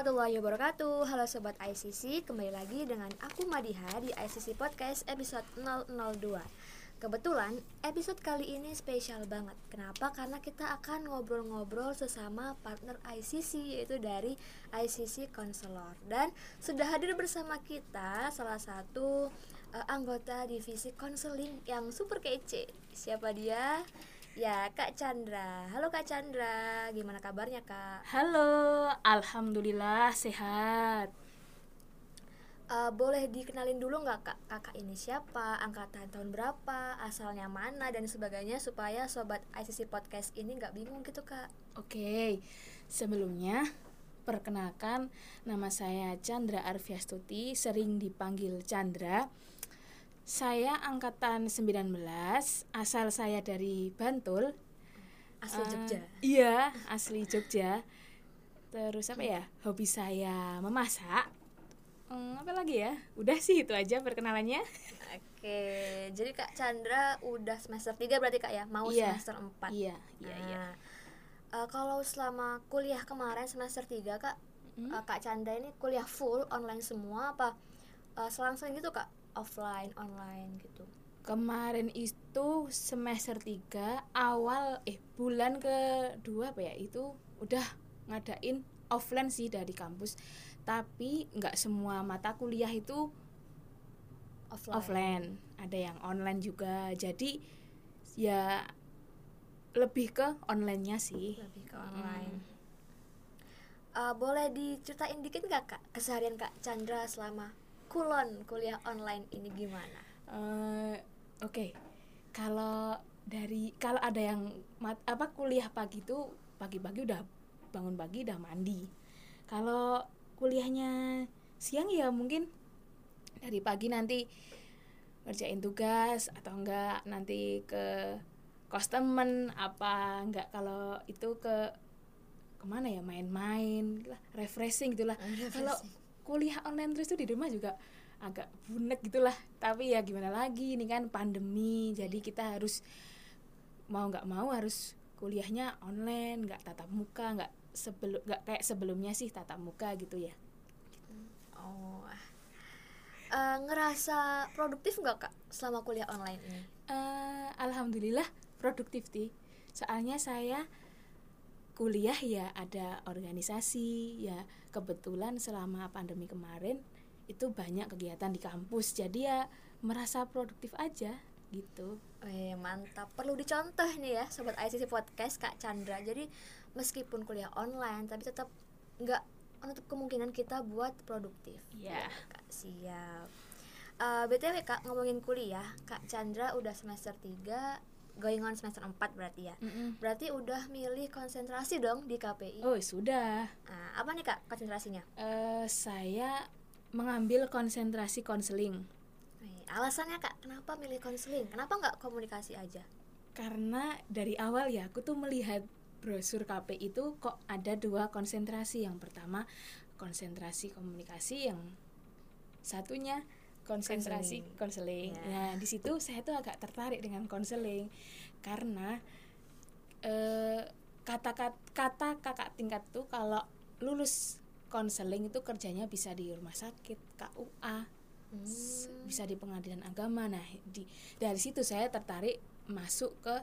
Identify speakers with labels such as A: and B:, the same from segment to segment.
A: warahmatullahi wabarakatuh. Halo Sobat ICC, kembali lagi dengan aku Madiha di ICC Podcast episode 002 Kebetulan episode kali ini spesial banget. Kenapa? Karena kita akan ngobrol-ngobrol sesama partner ICC Yaitu dari ICC Counselor Dan sudah hadir bersama kita salah satu uh, anggota divisi konseling yang super kece. Siapa dia? Ya, Kak Chandra. Halo Kak Chandra, gimana kabarnya Kak?
B: Halo, alhamdulillah sehat.
A: Uh, boleh dikenalin dulu nggak kak kakak ini siapa, angkatan tahun berapa, asalnya mana dan sebagainya supaya sobat ICC podcast ini nggak bingung gitu kak.
B: Oke, sebelumnya perkenalkan nama saya Chandra Arfiastuti, sering dipanggil Chandra. Saya angkatan 19, asal saya dari Bantul.
A: Asli
B: Uh,
A: Jogja.
B: Iya, asli Jogja. Terus apa ya? Hobi saya memasak. Hmm, apa lagi ya? Udah sih itu aja perkenalannya.
A: Oke, jadi Kak Chandra udah semester 3 berarti Kak ya? Mau
B: Iya.
A: semester 4.
B: Iya, iya, iya.
A: Uh, kalau selama kuliah kemarin semester 3 Kak,
B: Hmm?
A: uh, Kak Chandra ini kuliah full online semua apa uh, selang-seling gitu Kak? Offline, online gitu.
B: Kemarin itu semester 3 awal eh bulan kedua apa ya itu udah ngadain offline sih dari kampus. Tapi nggak semua mata kuliah itu
A: Offline.
B: offline, ada yang online juga. Jadi ya lebih ke onlinenya sih.
A: Lebih ke online. Uh, boleh diceritain dikit nggak Kak keseharian Kak Chandra selama kulon kuliah online ini gimana?
B: Eh, Oke, kalau dari kalau ada yang mat- apa kuliah pagi itu pagi-pagi udah bangun pagi udah mandi. Kalau kuliahnya siang ya mungkin dari pagi nanti ngerjain tugas atau enggak nanti ke kos temen apa enggak kalau itu ke ke mana ya main-main lah refreshing gitulah kalau kuliah online terus tuh di rumah juga agak bunek gitulah tapi ya gimana lagi ini kan pandemi jadi kita harus mau nggak mau harus kuliahnya online nggak tatap muka nggak sebelum nggak kayak sebelumnya sih tatap muka gitu ya
A: Oh. Uh, ngerasa produktif nggak Kak selama kuliah online ini?
B: Eh, alhamdulillah produktif sih soalnya saya kuliah ya ada organisasi ya kebetulan selama pandemi kemarin itu banyak kegiatan di kampus jadi ya merasa produktif aja gitu
A: Wih, mantap. Perlu dicontoh nih ya sobat ICC podcast Kak Chandra. Jadi meskipun kuliah online tapi tetap nggak menutup kemungkinan kita buat produktif.
B: Iya.
A: Kak, siap. Eh, BTW Kak ngomongin kuliah, Kak Chandra udah semester 3 going on semester 4 berarti ya.
B: Mm-mm.
A: Berarti udah milih konsentrasi dong di KPI.
B: oh sudah
A: Nah, apa nih Kak konsentrasinya?
B: Eh, saya mengambil konsentrasi konseling
A: alasannya Kak, kenapa milih konseling? Kenapa nggak komunikasi aja?
B: karena dari awal ya aku tuh melihat brosur KP itu kok ada dua konsentrasi yang pertama konsentrasi komunikasi yang satunya konsentrasi konseling
A: Ya.
B: nah di situ saya tuh agak tertarik dengan konseling karena eh, kata kata kakak tingkat tuh kalau lulus konseling itu kerjanya bisa di rumah sakit KUA
A: Hmm.
B: bisa di pengadilan agama nah di dari situ saya tertarik masuk ke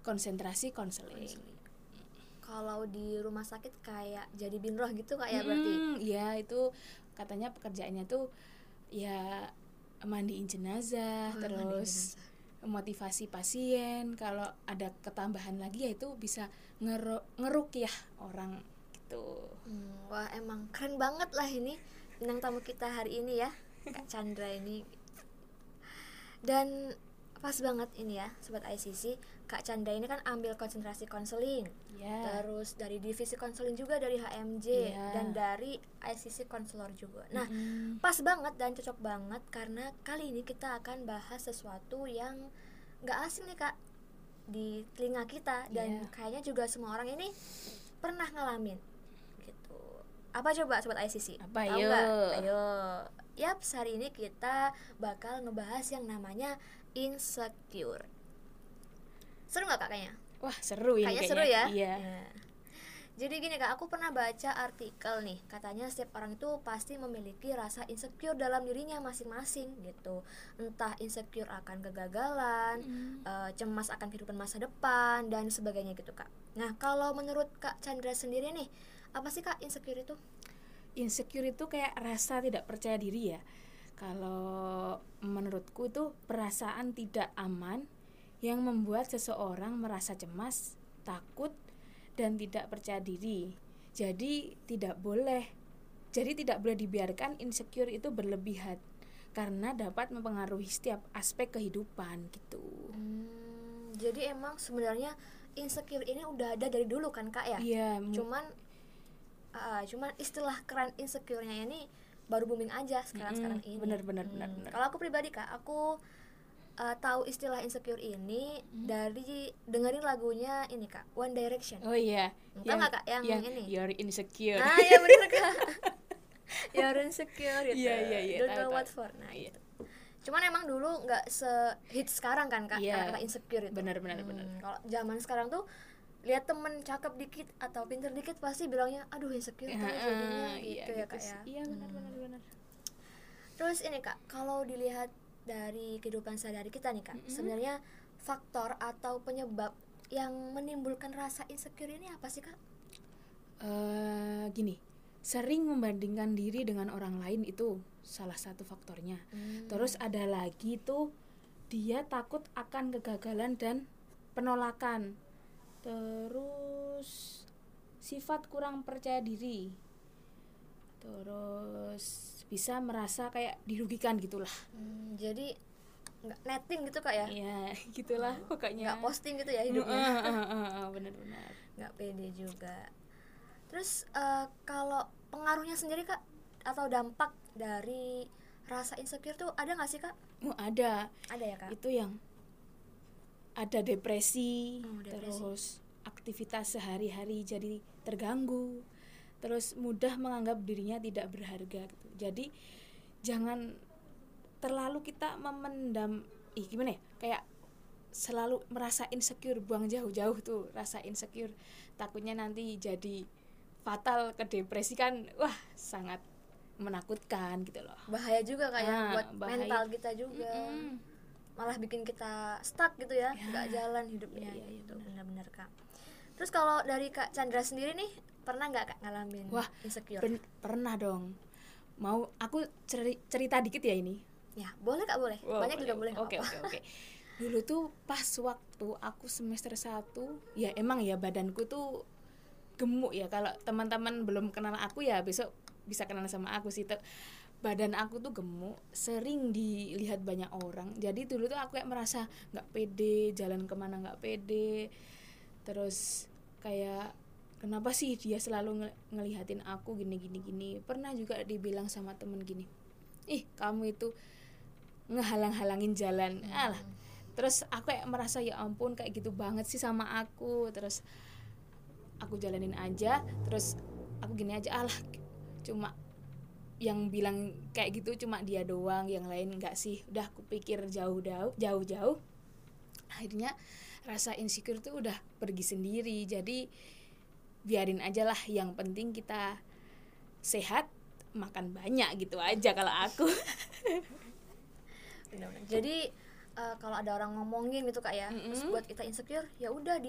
B: konsentrasi konseling
A: Kalau di rumah sakit kayak jadi binroh gitu Kak ya berarti?
B: Hmm, ya itu katanya pekerjaannya tuh ya mandiin jenazah
A: Oh,
B: terus motivasi pasien. Kalau ada ketambahan lagi ya itu bisa ngeru ngeruk ya orang gitu.
A: Hmm, wah emang keren banget lah ini bintang tamu kita hari ini ya Kak Chandra ini. Dan pas banget ini ya sobat ICC Kak Chandra ini kan ambil konsentrasi konseling.
B: Ya
A: terus dari divisi konseling juga dari HMJ
B: Iya.
A: dan dari ICC konselor juga. Nah
B: Mm-mm.
A: pas banget dan cocok banget karena kali ini kita akan bahas sesuatu yang nggak asing nih kak di telinga kita. Dan
B: Iya.
A: kayaknya juga semua orang ini pernah ngalamin gitu. Apa coba sobat ICC
B: Apa,
A: Tahu
B: yuk?
A: ayo. Yap hari ini kita bakal ngebahas yang namanya insecure seru nggak kak kayaknya
B: wah seru ini
A: kayaknya seru ya
B: iya
A: Ya. Jadi gini kak, aku pernah baca artikel nih, katanya setiap orang itu pasti memiliki rasa insecure dalam dirinya masing-masing gitu. Entah insecure akan kegagalan, eh, cemas akan kehidupan masa depan dan sebagainya gitu kak. Nah kalau menurut kak Chandra sendiri nih, apa sih kak insecure itu?
B: insecure itu kayak rasa tidak percaya diri ya kalau menurutku itu perasaan tidak aman yang membuat seseorang merasa cemas takut dan tidak percaya diri jadi tidak boleh jadi tidak boleh dibiarkan insecure itu berlebihan karena dapat mempengaruhi setiap aspek kehidupan gitu
A: Hmm, jadi emang sebenarnya insecure ini udah ada dari dulu kan kak ya?
B: iya
A: Cuman, ah, cuman istilah keren insecure-nya ini baru booming aja sekarang-sekarang
B: Mm-mm,
A: ini.
B: bener, bener, bener,
A: Hmm,
B: bener.
A: Kalau aku pribadi kak, aku uh, tahu istilah insecure ini dari dengerin lagunya ini kak, One Direction.
B: oh iya
A: Tahu nggak, Kak, yang ini?
B: you're insecure
A: Ah ya bener kak. You're insecure gitu.
B: Iya, iya, iya,
A: Don't
B: tahu,
A: know
B: tahu.
A: what for. Nah
B: Iya.
A: itu. Cuman emang dulu nggak se-hit sekarang kan kak,
B: Iya.
A: kata insecure itu.
B: Bener, bener, bener.
A: Kalau zaman sekarang tuh lihat temen cakep dikit atau pinter dikit pasti bilangnya aduh insecure tahu jadinya
B: Ah,
A: gitu ya kak
B: sih.
A: ya.
B: Iya benar
A: Hmm.
B: benar benar.
A: Terus ini kak, kalau dilihat dari kehidupan sehari-hari kita nih kak, sebenarnya faktor atau penyebab yang menimbulkan rasa insecure ini apa sih kak?
B: Eh, gini, sering membandingkan diri dengan orang lain itu salah satu faktornya.
A: Hmm.
B: Terus ada lagi tuh dia takut akan kegagalan dan penolakan. Terus sifat kurang percaya diri. Terus bisa merasa kayak dirugikan gitulah.
A: Hmm, jadi nggak netting gitu kak ya?
B: Iya, gitulah pokoknya.
A: Nggak posting gitu ya hidupnya?
B: benar-benar.
A: nggak pede juga. Terus eh, kalau pengaruhnya sendiri kak atau dampak dari rasa insecure tuh ada nggak sih kak?
B: Oh, ada.
A: Ada ya kak?
B: itu yang ada depresi,
A: Oh, depresi.
B: terus aktivitas sehari-hari jadi terganggu, terus mudah menganggap dirinya tidak berharga gitu. Jadi jangan terlalu kita memendam, ih gimana ya? Kayak selalu merasa insecure, buang jauh-jauh tuh rasa insecure. Takutnya nanti jadi fatal ke depresi kan, wah sangat menakutkan gitu loh.
A: Bahaya juga kak ya
B: Ah,
A: buat
B: bahaya.
A: mental kita juga.
B: Mm-mm.
A: Malah bikin kita stuck gitu ya
B: Ya.
A: nggak jalan hidupnya
B: Iya, iya,
A: gitu benar-benar kak terus kalau dari kak Chandra sendiri nih pernah nggak kak ngalamin
B: Wah,
A: insecure
B: Ben- pernah dong. Mau aku ceri- cerita dikit ya ini.
A: ya boleh kak boleh
B: Wow,
A: banyak juga boleh
B: Oke, oke, oke. Dulu tuh pas waktu aku semester 1, ya emang ya badanku tuh gemuk ya. Kalau teman-teman belum kenal aku ya besok bisa kenal sama aku sih. Badan aku tuh gemuk, sering dilihat banyak orang. Jadi dulu tuh aku kayak merasa nggak pede, jalan ke mana nggak pede. Terus kayak kenapa sih dia selalu nge- ngelihatin aku gini gini gini. Pernah juga dibilang sama temen gini, ih kamu itu ngehalang-halangin jalan alah terus aku kayak merasa ya ampun kayak gitu banget sih sama aku terus aku jalanin aja terus aku gini aja alah cuma yang bilang kayak gitu cuma dia doang yang lain enggak sih. Udah aku pikir jauh-jauh jauh-jauh. Akhirnya rasa insecure tuh udah pergi sendiri. Jadi biarin aja lah yang penting kita sehat makan banyak gitu aja kalau aku.
A: Jadi eh, kalau ada orang ngomongin gitu kak ya terus
B: Mm-mm.
A: buat kita insecure ya udah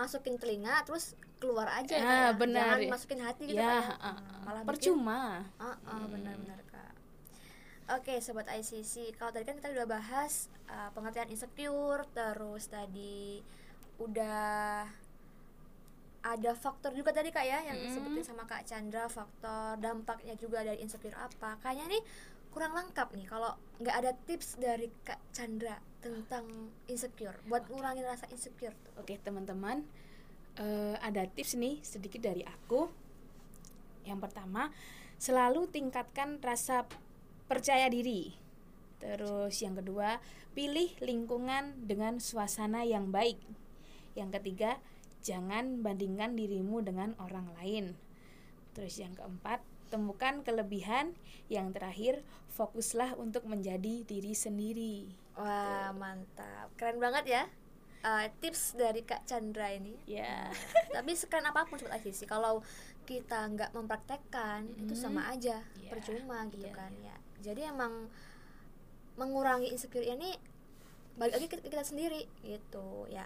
A: dimasukin telinga terus keluar aja ya.
B: benar.
A: jangan masukin hati gitu
B: ya.
A: Nah, malah bikin
B: percuma
A: Ah, ah, benar-benar kak. Oke, sobat ICC. Kalau tadi kan kita udah bahas uh, pengertian insecure, terus tadi udah ada faktor juga tadi kak ya yang
B: Mm.
A: disebutin sama kak Chandra faktor dampaknya juga dari insecure apa kayaknya nih kurang lengkap nih kalau nggak ada tips dari kak Chandra tentang insecure buat ngurangin rasa insecure tuh
B: Oke teman-teman, eh, ada tips nih sedikit dari aku. Yang pertama, selalu tingkatkan rasa percaya diri. Terus yang kedua, pilih lingkungan dengan suasana yang baik. Yang ketiga, jangan bandingkan dirimu dengan orang lain. Terus yang keempat, temukan kelebihan. Yang terakhir, fokuslah untuk menjadi diri sendiri.
A: wah mantap keren banget ya uh, tips dari Kak Chandra ini.
B: Ya.
A: Tapi sekeren apa pun sobat ICC, kalau kita nggak mempraktekkan itu
B: Hmm.
A: sama aja,
B: Iya.
A: percuma gitu
B: Iya,
A: kan
B: iya.
A: ya. Jadi emang mengurangi insecure ini balik lagi ke kita sendiri gitu ya.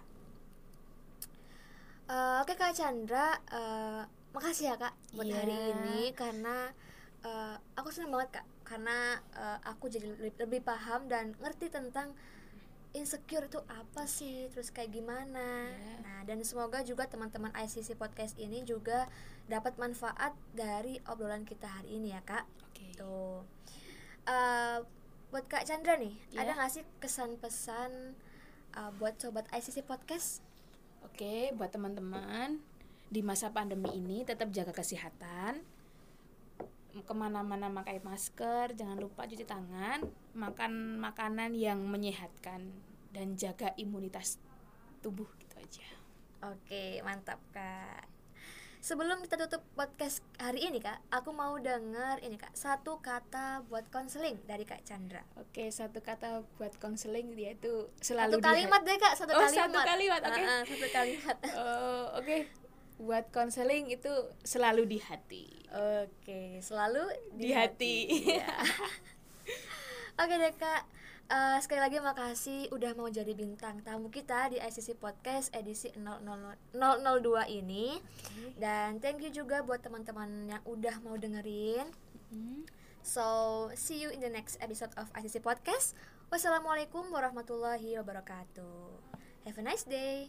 A: Eh, Oke Kak Chandra, eh, makasih ya Kak buat
B: Iya.
A: hari ini karena eh, aku senang banget Kak karena eh, aku jadi lebih, lebih paham dan ngerti tentang insecure itu apa sih, terus kayak gimana.
B: Iya.
A: Nah, dan semoga juga teman-teman ICC podcast ini juga dapat manfaat dari obrolan kita hari ini ya Kak.
B: Oke.
A: Tuh. Eh, buat Kak Chandra nih,
B: Iya.
A: ada nggak sih kesan pesan eh, buat sobat ICC podcast?
B: Oke, buat teman-teman di masa pandemi ini tetap jaga kesehatan. Ke mana-mana pakai masker, jangan lupa cuci tangan, makan makanan yang menyehatkan dan jaga imunitas tubuh gitu aja.
A: Oke, mantap Kak. Sebelum kita tutup podcast hari ini Kak, aku mau denger ini Kak, satu kata buat konseling dari Kak Chandra.
B: Oke, satu kata buat konseling yaitu selalu
A: Satu kalimat deh Kak, satu
B: Oh,
A: kalimat.
B: satu kalimat, oke.
A: Ah, ah, satu kalimat.
B: Oh, Oke, buat konseling itu selalu di hati.
A: Oke, selalu
B: Di hati.
A: Iya. Oke deh kak, Eh, sekali lagi makasih udah mau jadi bintang tamu kita di ICC Podcast edisi 00 002 ini. Dan thank you juga buat teman-teman yang udah mau dengerin.
B: Hmm.
A: So, see you in the next episode of ICC Podcast. Wassalamualaikum warahmatullahi wabarakatuh. Have a nice day.